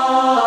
Oh.